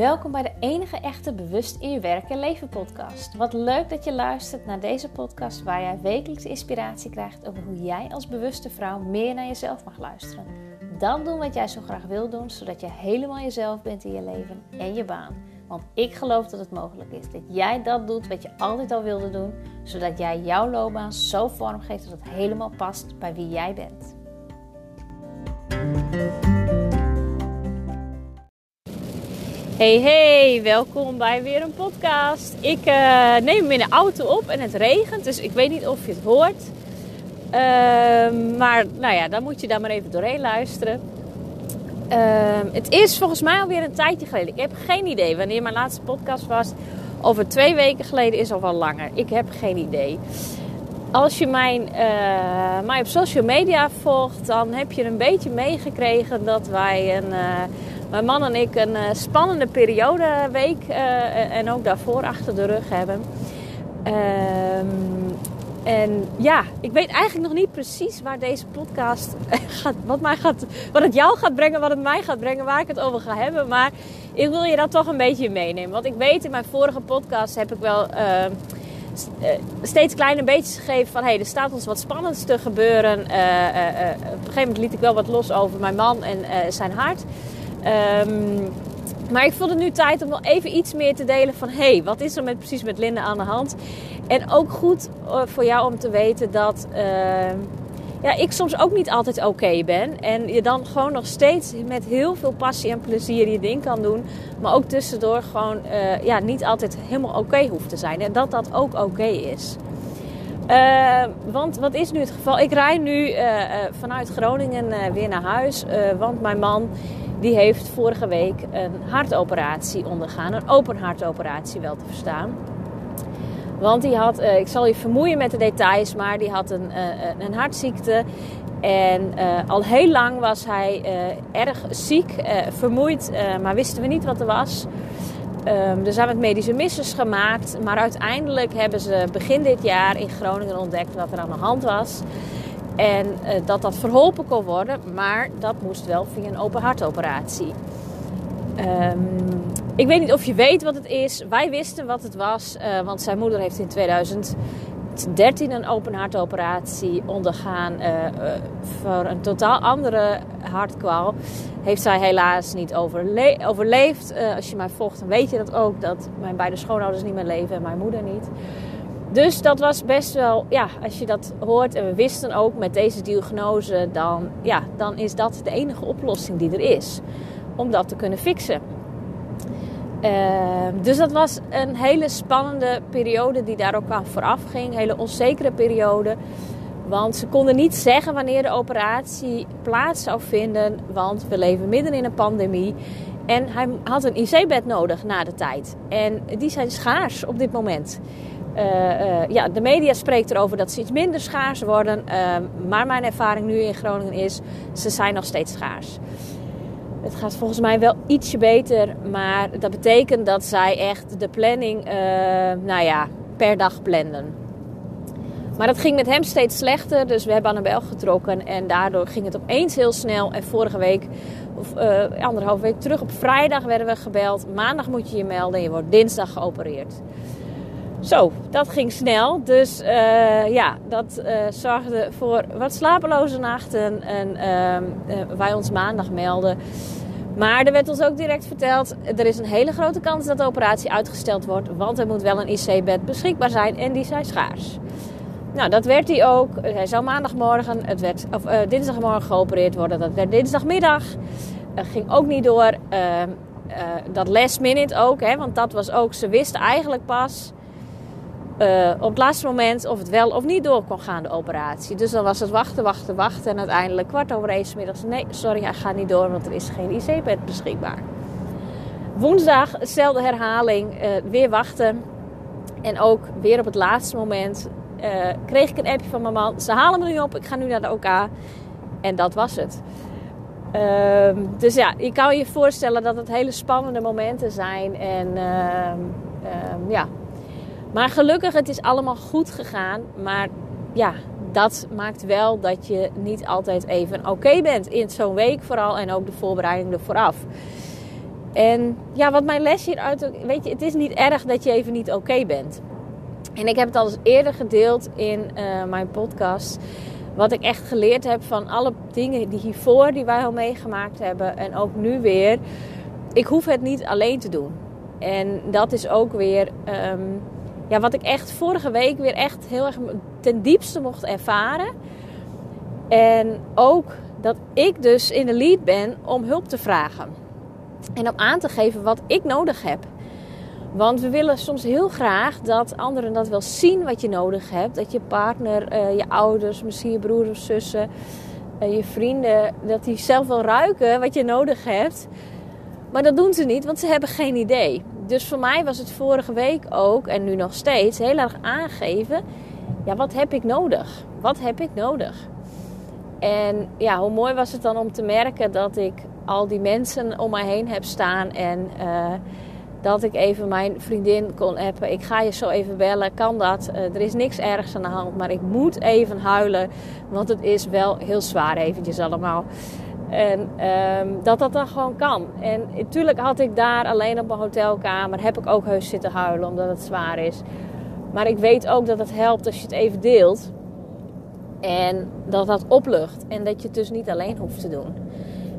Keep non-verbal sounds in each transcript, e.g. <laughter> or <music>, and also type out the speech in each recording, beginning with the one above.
Welkom bij de enige echte bewust in je werk en leven podcast. Wat leuk dat je luistert naar deze podcast waar jij wekelijks inspiratie krijgt over hoe jij als bewuste vrouw meer naar jezelf mag luisteren. Dan doen wat jij zo graag wil doen, zodat je helemaal jezelf bent in je leven en je baan. Want ik geloof dat het mogelijk is dat jij dat doet wat je altijd al wilde doen, zodat jij jouw loopbaan zo vormgeeft dat het helemaal past bij wie jij bent. Hey hey, welkom bij weer een podcast. Ik uh, neem hem in de auto op en het regent, dus ik weet niet of je het hoort. Uh, maar nou ja, dan moet je daar maar even doorheen luisteren. Uh, het is volgens mij alweer een tijdje geleden. Ik heb geen idee wanneer mijn laatste podcast was. Over twee weken geleden is al wel langer. Ik heb geen idee. Als je mijn, eh, mij op social media volgt, dan heb je een beetje meegekregen dat wij een mijn man en ik een uh, spannende periodeweek uh, en ook daarvoor achter de rug hebben. Um, en ja, ik weet eigenlijk nog niet precies waar deze podcast <laughs> gaat, wat, mij gaat, wat het jou gaat brengen, wat het mij gaat brengen, waar ik het over ga hebben. Maar ik wil je dat toch een beetje meenemen. Want ik weet in mijn vorige podcast heb ik wel uh, steeds kleine beetjes gegeven van hé, hey, er staat ons wat spannends te gebeuren. op een gegeven moment liet ik wel wat los over mijn man en zijn hart. Um, maar ik vond het nu tijd om wel even iets meer te delen van... hé, hey, wat is er met, precies met Linda aan de hand? En ook goed eh, voor jou om te weten dat... Uh, ja, ik soms ook niet altijd oké ben. En je dan gewoon nog steeds met heel veel passie en plezier je ding kan doen. Maar ook tussendoor gewoon uh, ja, niet altijd helemaal oké hoeft te zijn. En dat dat ook oké is. Uh, want wat is nu het geval? Ik rij nu uh, vanuit Groningen weer naar huis. want mijn man die heeft vorige week een hartoperatie ondergaan. Een open hartoperatie wel te verstaan. Want die had, uh, ik zal je vermoeien met de details, maar die had een, uh, een hartziekte. En al heel lang was hij erg ziek, vermoeid, maar wisten we niet wat er was. Um, er zijn wat medische missers gemaakt, maar uiteindelijk hebben ze begin dit jaar in Groningen ontdekt wat er aan de hand was. En uh, dat dat verholpen kon worden, maar dat moest wel via een open hartoperatie. Um, ik weet niet of je weet wat het is. Wij wisten wat het was, uh, want zijn moeder heeft in 2013 een open hartoperatie ondergaan uh, voor een totaal andere hartkwal. Heeft zij helaas niet overle overleefd. als je mij volgt, dan weet je dat ook, dat mijn beide schoonouders niet meer leven en mijn moeder niet. Dus dat was best wel, ja, als je dat hoort en we wisten ook met deze diagnose, dan, ja, dan is dat de enige oplossing die er is om dat te kunnen fixen. Uh, dus dat was een hele spannende periode die daar ook aan vooraf ging, een hele onzekere periode. Want ze konden niet zeggen wanneer de operatie plaats zou vinden, want we leven midden in een pandemie. En hij had een IC-bed nodig na de tijd. En die zijn schaars op dit moment. Uh, ja, de media spreekt erover dat ze iets minder schaars worden. Uh, maar mijn ervaring nu in Groningen is, ze zijn nog steeds schaars. Het gaat volgens mij wel ietsje beter, maar dat betekent dat zij echt de planning, nou ja, per dag plannen. Maar dat ging met hem steeds slechter, dus we hebben aan een bel getrokken en daardoor ging het opeens heel snel. En vorige week, of anderhalf week terug, op vrijdag werden we gebeld. Maandag moet je je melden en je wordt dinsdag geopereerd. Zo, dat ging snel. Dus uh, ja, dat uh, zorgde voor wat slapeloze nachten. En uh, wij ons maandag melden. Maar er werd ons ook direct verteld: er is een hele grote kans dat de operatie uitgesteld wordt. Want er moet wel een IC-bed beschikbaar zijn en die zijn schaars. Nou, dat werd hij ook. Hij zou maandagmorgen, het werd, of dinsdagmorgen geopereerd worden. Dat werd dinsdagmiddag. Ging ook niet door. Ehm, dat last minute ook, hè, want dat was ook, ze wisten eigenlijk pas uh, op het laatste moment of het wel of niet door kon gaan, de operatie. Dus dan was het wachten, wachten, wachten. En uiteindelijk kwart over één middags. Nee, sorry, hij gaat niet door, want er is geen IC-bed beschikbaar. Woensdag, dezelfde herhaling, uh, weer wachten. En ook weer op het laatste moment uh, kreeg ik een appje van mijn man. Ze halen me nu op, ik ga nu naar de OK. En dat was het. Uh, dus ja, je kan je voorstellen dat het hele spannende momenten zijn. En ehm, ehm, ja, maar gelukkig, het is allemaal goed gegaan. Maar ja, dat maakt wel dat je niet altijd even oké bent in zo'n week vooral. En ook de voorbereiding ervooraf. En ja, wat mijn les hieruit ook... Weet je, het is niet erg dat je even niet oké bent. En ik heb het al eens eerder gedeeld in uh, mijn podcast. Wat ik echt geleerd heb van alle dingen die hiervoor, die wij al meegemaakt hebben. En ook nu weer. Ik hoef het niet alleen te doen. En dat is ook weer um, ja, wat ik echt vorige week weer echt heel erg ten diepste mocht ervaren. En ook dat ik dus in de lead ben om hulp te vragen. En om aan te geven wat ik nodig heb. Want we willen soms heel graag dat anderen dat wel zien wat je nodig hebt. Dat je partner, uh, je ouders, misschien je broers of zussen, uh, je vrienden, dat die zelf wel ruiken wat je nodig hebt. Maar dat doen ze niet, want ze hebben geen idee. Dus voor mij was het vorige week ook, en nu nog steeds, heel erg aangeven. Ja, wat heb ik nodig? Wat heb ik nodig? En ja, hoe mooi was het dan om te merken dat ik al die mensen om mij heen heb staan. En uh, dat ik even mijn vriendin kon appen. Ik ga je zo even bellen. Kan dat? Uh, er is niks ergs aan de hand. Maar ik moet even huilen. Want het is wel heel zwaar eventjes allemaal. En um, dat dat dan gewoon kan. En natuurlijk had ik daar alleen op mijn hotelkamer, heb ik ook heus zitten huilen omdat het zwaar is. Maar ik weet ook dat het helpt als je het even deelt. En dat dat oplucht. En dat je het dus niet alleen hoeft te doen.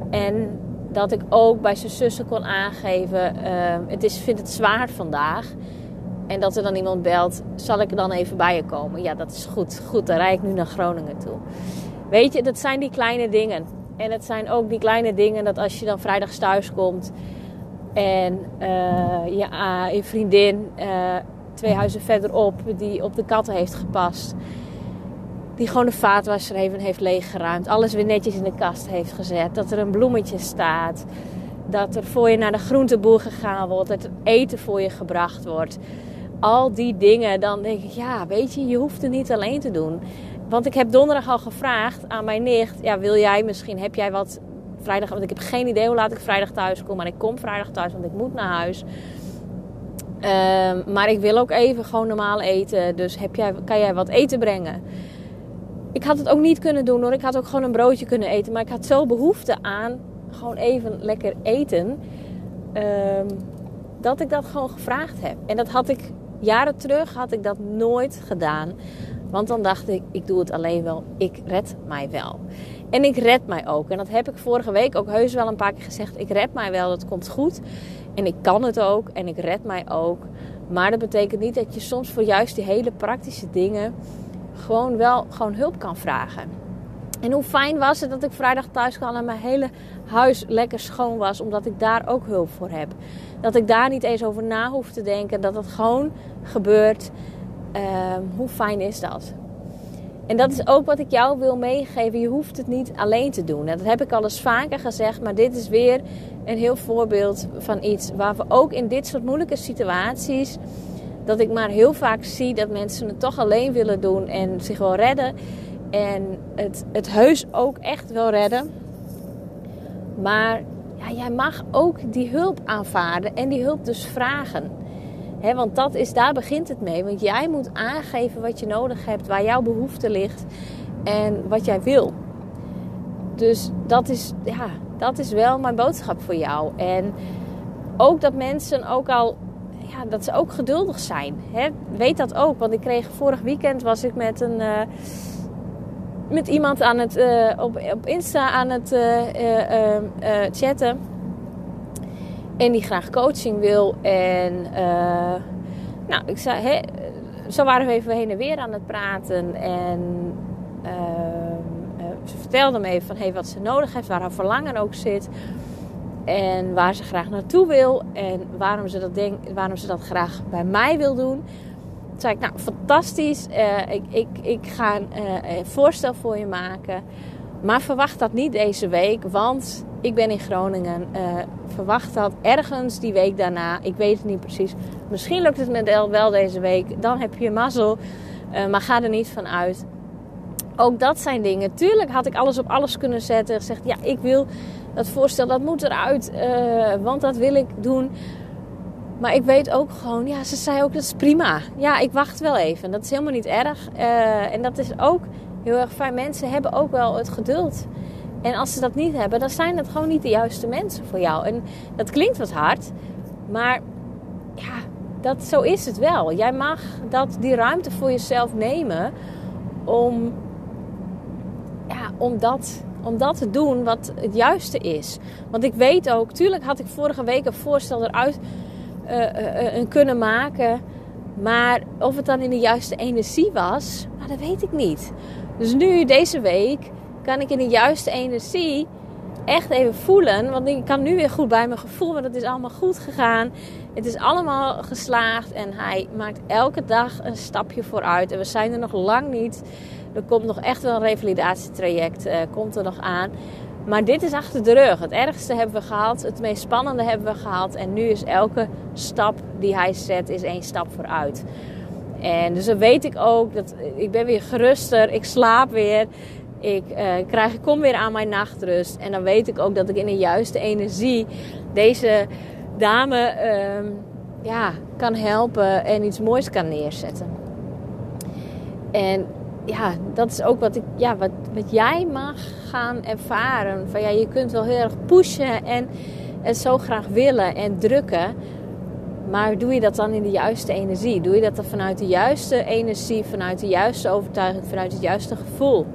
En dat ik ook bij zijn zussen kon aangeven: uh, het is, vind het zwaar vandaag. En dat er dan iemand belt: zal ik dan even bij je komen? Ja, dat is goed. Goed, dan rijd ik nu naar Groningen toe. Weet je, dat zijn die kleine dingen. En het zijn ook die kleine dingen dat als je dan vrijdags thuis komt en uh, je, uh, je, vriendin uh, twee huizen verderop die op de katten heeft gepast. Die gewoon de vaatwasser even heeft leeggeruimd. Alles weer netjes in de kast heeft gezet. Dat er een bloemetje staat. Dat er voor je naar de groenteboer gegaan wordt. Dat er eten voor je gebracht wordt. Al die dingen. Dan denk ik, ja, weet je, je hoeft het niet alleen te doen. Want ik heb donderdag al gevraagd aan mijn nicht. Ja, wil jij misschien, heb jij wat vrijdag... Want ik heb geen idee hoe laat ik vrijdag thuis kom. Maar ik kom vrijdag thuis, want ik moet naar huis. Um, maar ik wil ook even gewoon normaal eten. Dus heb jij, kan jij wat eten brengen? Ik had het ook niet kunnen doen hoor. Ik had ook gewoon een broodje kunnen eten. Maar ik had zo behoefte aan gewoon even lekker eten. Um, dat ik dat gewoon gevraagd heb. En dat had ik jaren terug had ik dat nooit gedaan. Want dan dacht ik, ik doe het alleen wel. Ik red mij wel. En ik red mij ook. En dat heb ik vorige week ook heus wel een paar keer gezegd. Ik red mij wel, dat komt goed. En ik kan het ook en ik red mij ook. Maar dat betekent niet dat je soms voor juist die hele praktische dingen gewoon wel gewoon hulp kan vragen. En hoe fijn was het dat ik vrijdag thuis kwam en mijn hele huis lekker schoon was, omdat ik daar ook hulp voor heb. Dat ik daar niet eens over na hoef te denken, dat het gewoon gebeurt. Um, hoe fijn is dat? En dat is ook wat ik jou wil meegeven. Je hoeft het niet alleen te doen. En dat heb ik al eens vaker gezegd, maar dit is weer een heel voorbeeld van iets waar we ook in dit soort moeilijke situaties. Dat ik maar heel vaak zie dat mensen het toch alleen willen doen en zich wel redden. En het, het heus ook echt wel redden. Maar ja, jij mag ook die hulp aanvaarden en die hulp dus vragen. Want dat is, daar begint het mee. Want jij moet aangeven wat je nodig hebt, waar jouw behoefte ligt en wat jij wil. Dus dat is, ja, dat is wel mijn boodschap voor jou. En ook dat mensen ook al, ja, dat ze ook geduldig zijn. He, weet dat ook. Want ik kreeg vorig weekend was ik met een. Uh, met iemand aan het, uh, op, op Insta aan het uh, chatten en die graag coaching wil. En uh, nou, ik zei, hè, zo waren we even heen en weer aan het praten. En uh, uh, ze vertelde me even van hey, wat ze nodig heeft, waar haar verlangen ook zit. En waar ze graag naartoe wil. En waarom ze dat, denk, waarom ze dat graag bij mij wil doen. Toen zei ik, nou fantastisch. ik, ik, ik ga een voorstel voor je maken. Maar verwacht dat niet deze week, want ik ben in Groningen. Uh, verwacht dat ergens die week daarna. Ik weet het niet precies. Misschien lukt het met wel deze week. Dan heb je mazzel. Uh, maar ga er niet van uit. Ook dat zijn dingen. Tuurlijk had ik alles op alles kunnen zetten. Gezegd, ja, ik wil dat voorstel, dat moet eruit. Uh, want dat wil ik doen. Maar ik weet ook gewoon, ja, ze zei ook, dat is prima. Ja, ik wacht wel even. Dat is helemaal niet erg. en dat is ook heel erg fijn. Mensen hebben ook wel het geduld En als ze dat niet hebben, dan zijn het gewoon niet de juiste mensen voor jou. En dat klinkt wat hard, maar ja, dat, zo is het wel. Jij mag dat, die ruimte voor jezelf nemen om, ja, om, dat, om dat te doen wat het juiste is. Want ik weet ook, tuurlijk had ik vorige week een voorstel eruit uh, kunnen maken. Maar of het dan in de juiste energie was, nou, dat weet ik niet. Dus nu, deze week, kan ik in de juiste energie echt even voelen. Want ik kan nu weer goed bij mijn gevoel, want het is allemaal goed gegaan. Het is allemaal geslaagd en hij maakt elke dag een stapje vooruit. En we zijn er nog lang niet. Er komt nog echt wel een revalidatietraject, uh, komt er nog aan. Maar dit is achter de rug. Het ergste hebben we gehad. Het meest spannende hebben we gehad. En nu is elke stap die hij zet, is één stap vooruit. En dus dan weet ik ook dat ik ben weer geruster. Ik slaap weer. Ik, uh, krijg, ik kom weer aan mijn nachtrust. En dan weet ik ook dat ik in de juiste energie deze dame uh, ja, kan helpen en iets moois kan neerzetten. En ja, dat is ook wat, ik, ja, wat, wat jij mag gaan ervaren. Van, ja, je kunt wel heel erg pushen en het zo graag willen en drukken. Maar doe je dat dan in de juiste energie? Doe je dat dan vanuit de juiste energie, vanuit de juiste overtuiging, vanuit het juiste gevoel?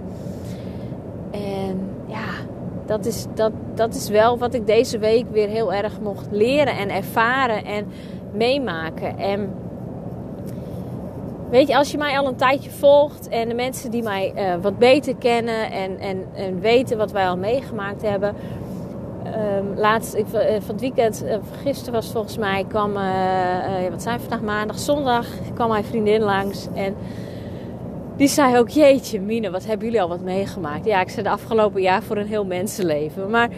Dat is, dat, dat is wel wat ik deze week weer heel erg mocht leren en ervaren en meemaken. En weet je, als je mij al een tijdje volgt en de mensen die mij uh, wat beter kennen en, en, en weten wat wij al meegemaakt hebben. Um, laatst, ik, uh, van het weekend, uh, gisteren was volgens mij, kwam, wat zijn vandaag maandag, zondag, kwam mijn vriendin langs en die zei ook, jeetje Mine, wat hebben jullie al wat meegemaakt? Ja, ik zei de afgelopen jaar voor een heel mensenleven. Maar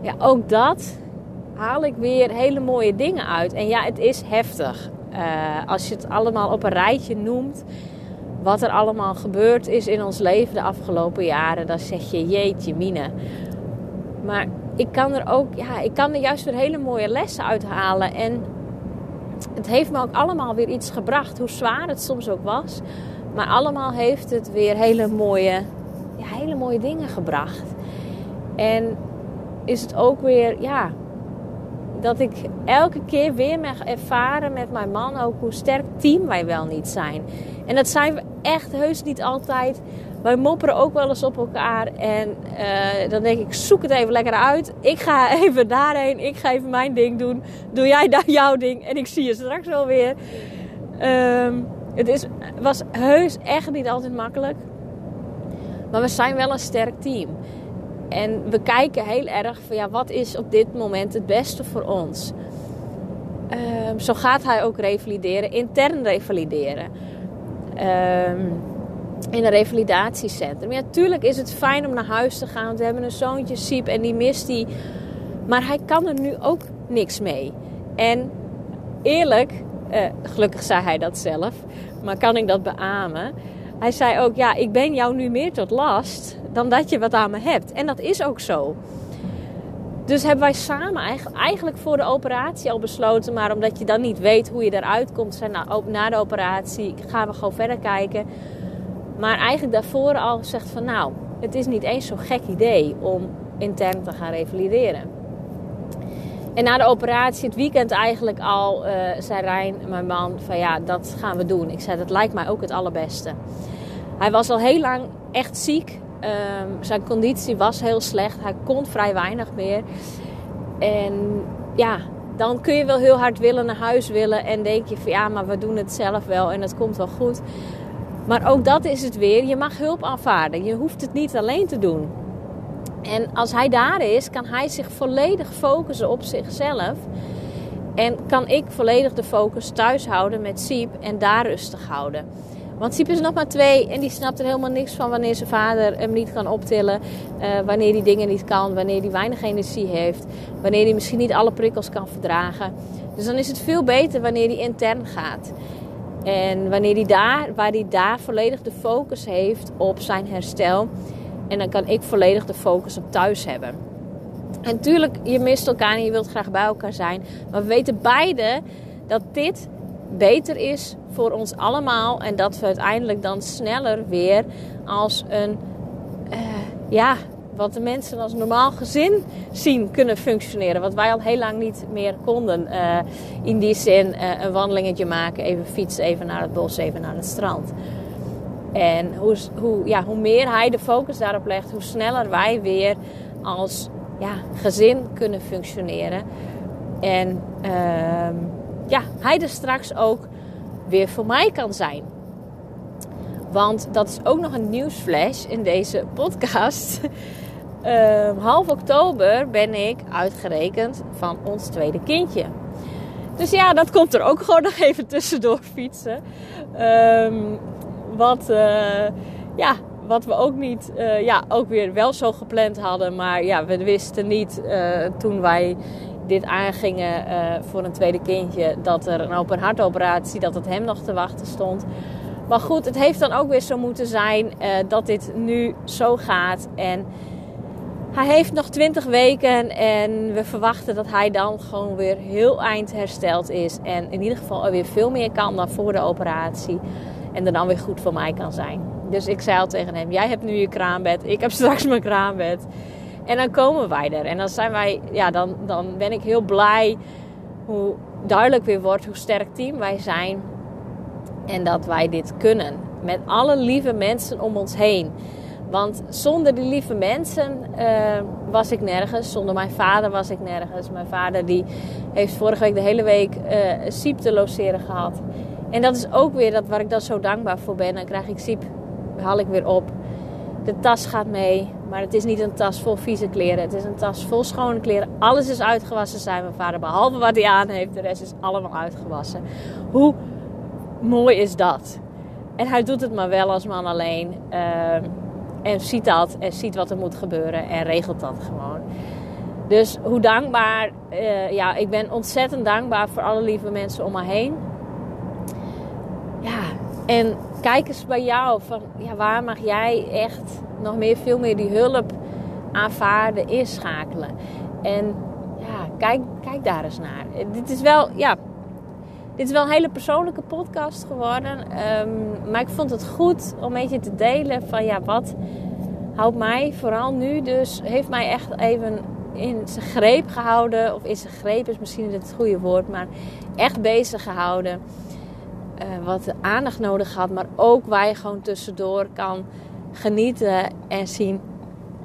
ja, ook dat haal ik weer hele mooie dingen uit. En ja, het is heftig. Uh, als je het allemaal op een rijtje noemt, wat er allemaal gebeurd is in ons leven de afgelopen jaren, dan zeg je jeetje mine. Maar ik kan er ook, ja, ik kan er juist weer hele mooie lessen uithalen. En het heeft me ook allemaal weer iets gebracht, hoe zwaar het soms ook was. Maar allemaal heeft het weer hele mooie, ja, hele mooie dingen gebracht. En is het ook weer, ja, dat ik elke keer weer mag ervaren met mijn man ook hoe sterk team wij wel niet zijn. En dat zijn we echt heus niet altijd. Wij mopperen ook wel eens op elkaar. En uh, dan denk ik, zoek het even lekker uit. Ik ga <laughs> even daarheen. Ik ga even mijn ding doen. Doe jij daar jouw ding. En ik zie je straks wel weer. Um, het is, was heus echt niet altijd makkelijk. Maar we zijn wel een sterk team. En we kijken heel erg van ja, wat is op dit moment het beste voor ons. Um, zo gaat hij ook revalideren, intern revalideren. Um, in een revalidatiecentrum. Ja, natuurlijk is het fijn om naar huis te gaan. We hebben een zoontje, Siep, en die mist hij. Maar hij kan er nu ook niks mee. En eerlijk, uh, gelukkig zei hij dat zelf, maar kan ik dat beamen? Hij zei ook, ja, ik ben jou nu meer tot last dan dat je wat aan me hebt. En dat is ook zo. Dus hebben wij samen eigenlijk voor de operatie al besloten, maar omdat je dan niet weet hoe je eruit komt, zijn na de operatie gaan we gewoon verder kijken. Maar eigenlijk daarvoor al gezegd van nou, het is niet eens zo'n gek idee om intern te gaan revalideren. En na de operatie, het weekend eigenlijk al, uh, zei Rijn, mijn man, van ja, dat gaan we doen. Ik zei, dat lijkt mij ook het allerbeste. Hij was al heel lang echt ziek. Um, zijn conditie was heel slecht. Hij kon vrij weinig meer. En ja, dan kun je wel heel hard willen naar huis willen. En denk je van ja, maar we doen het zelf wel en het komt wel goed. Maar ook dat is het weer. Je mag hulp aanvaarden. Je hoeft het niet alleen te doen. En als hij daar is, kan hij zich volledig focussen op zichzelf. En kan ik volledig de focus thuis houden met Siep en daar rustig houden. Want Siep is nog maar twee en die snapt er helemaal niks van wanneer zijn vader hem niet kan optillen. Uh, wanneer hij dingen niet kan, wanneer hij weinig energie heeft. Wanneer hij misschien niet alle prikkels kan verdragen. Dus dan is het veel beter wanneer hij intern gaat. En wanneer hij daar, waar hij daar volledig de focus heeft op zijn herstel. En dan kan ik volledig de focus op thuis hebben. En natuurlijk, je mist elkaar en je wilt graag bij elkaar zijn. Maar we weten beide dat dit beter is voor ons allemaal. En dat we uiteindelijk dan sneller weer als een, uh, ja, wat de mensen als normaal gezin zien kunnen functioneren. Wat wij al heel lang niet meer konden. Uh, in die zin uh, een wandelingetje maken, even fietsen, even naar het bos, even naar het strand. En hoe, hoe, ja, hoe meer hij de focus daarop legt, hoe sneller wij weer als ja, gezin kunnen functioneren. En uh, ja, hij er straks ook weer voor mij kan zijn. Want dat is ook nog een nieuwsflash in deze podcast. uh, <laughs> half oktober ben ik uitgerekend van ons tweede kindje. Dus ja, dat komt er ook gewoon nog even tussendoor fietsen. Um, wat, uh, ja, wat we ook niet, uh, ja, ook weer wel zo gepland hadden. Maar ja, we wisten niet uh, toen wij dit aangingen voor een tweede kindje dat er een open hartoperatie, dat het hem nog te wachten stond. Maar goed, het heeft dan ook weer zo moeten zijn dat dit nu zo gaat. En hij heeft nog 20 weken en we verwachten dat hij dan gewoon weer heel eind hersteld is. En in ieder geval alweer veel meer kan dan voor de operatie. En er dan weer goed voor mij kan zijn. Dus ik zei al tegen hem: Jij hebt nu je kraambed, ik heb <laughs> straks mijn kraambed. En dan komen wij er. En dan zijn wij, ja, dan, dan ben ik heel blij hoe duidelijk weer wordt hoe sterk team wij zijn. En dat wij dit kunnen. Met alle lieve mensen om ons heen. Want zonder die lieve mensen uh, was ik nergens. Zonder mijn vader was ik nergens. Mijn vader die heeft vorige week de hele week uh, siep te logeren gehad. En dat is ook weer dat waar ik dan zo dankbaar voor ben. Dan krijg ik siep, haal ik weer op. De tas gaat mee. Maar het is niet een tas vol vieze kleren. Het is een tas vol schone kleren. Alles is uitgewassen, zei mijn vader. Behalve wat hij aan heeft. De rest is allemaal uitgewassen. Hoe mooi is dat? En hij doet het maar wel als man alleen. Uh, en ziet dat. En ziet wat er moet gebeuren. En regelt dat gewoon. Dus hoe dankbaar. Uh, ja, ik ben ontzettend dankbaar voor alle lieve mensen om me heen. Ja, en kijk eens bij jou van ja, waar mag jij echt nog meer, veel meer die hulp aanvaarden, inschakelen. En ja, kijk, kijk daar eens naar. Dit is wel, ja, dit is wel een hele persoonlijke podcast geworden. Um, maar ik vond het goed om een beetje te delen van ja, wat houdt mij vooral nu dus, heeft mij echt even in zijn greep gehouden. Of in zijn greep is misschien het goede woord, maar echt bezig gehouden uh, wat aandacht nodig had, maar ook waar je gewoon tussendoor kan genieten en zien.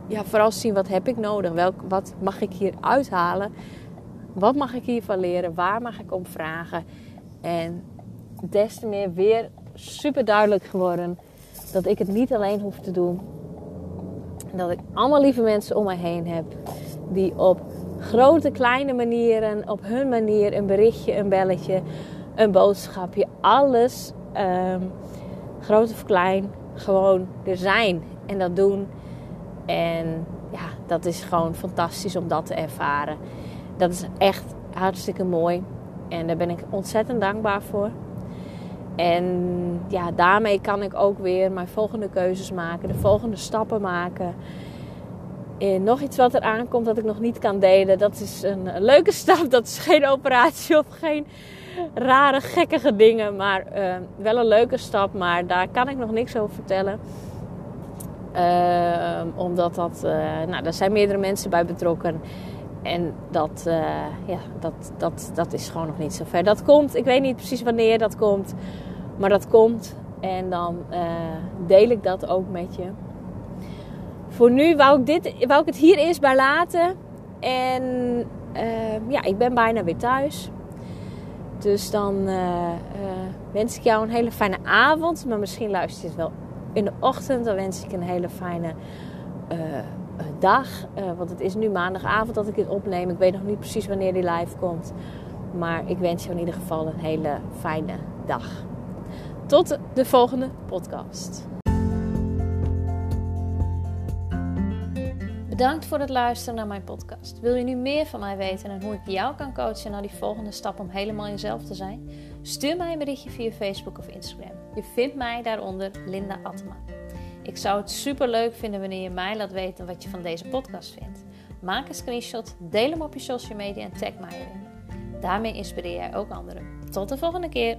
Ja, vooral zien wat heb ik nodig, Welk, wat mag ik hier uithalen, wat mag ik hiervan leren, waar mag ik om vragen. En des te meer weer super duidelijk geworden dat ik het niet alleen hoef te doen. Dat ik allemaal lieve mensen om me heen heb die op grote, kleine manieren, op hun manier een berichtje, een belletje een boodschapje. Alles, um, groot of klein, gewoon er zijn en dat doen. En ja, dat is gewoon fantastisch om dat te ervaren. Dat is echt hartstikke mooi. En daar ben ik ontzettend dankbaar voor. En ja, daarmee kan ik ook weer mijn volgende keuzes maken, de volgende stappen maken. En nog iets wat er aankomt dat ik nog niet kan delen. Dat is een leuke stap. <laughs> Dat is geen operatie of geen rare, gekkige dingen. Maar uh, wel een leuke stap. Maar daar kan ik nog niks over vertellen. Uh, omdat dat, uh, nou, daar zijn meerdere mensen bij betrokken. En dat, ja, dat, dat, dat is gewoon nog niet zo ver. Dat komt, ik weet niet precies wanneer dat komt. Maar dat komt. En dan deel ik dat ook met je. Voor nu wou ik, dit, wou ik het hier eerst bij laten. En ja, ik ben bijna weer thuis. Dus dan uh, uh, wens ik jou een hele fijne avond. Maar misschien luister je het wel in de ochtend. Dan wens ik een hele fijne uh, dag. want het is nu maandagavond dat ik dit opneem. Ik weet nog niet precies wanneer die live komt. Maar ik wens je in ieder geval een hele fijne dag. Tot de volgende podcast. Bedankt voor het luisteren naar mijn podcast. Wil je nu meer van mij weten en hoe ik jou kan coachen naar die volgende stap om helemaal jezelf te zijn? Stuur mij een berichtje via Facebook of Instagram. Je vindt mij daaronder Linda Attema. Ik zou het super leuk vinden wanneer je mij laat weten wat je van deze podcast vindt. Maak een screenshot, deel hem op je social media en tag mij erin. Daarmee inspireer jij ook anderen. Tot de volgende keer.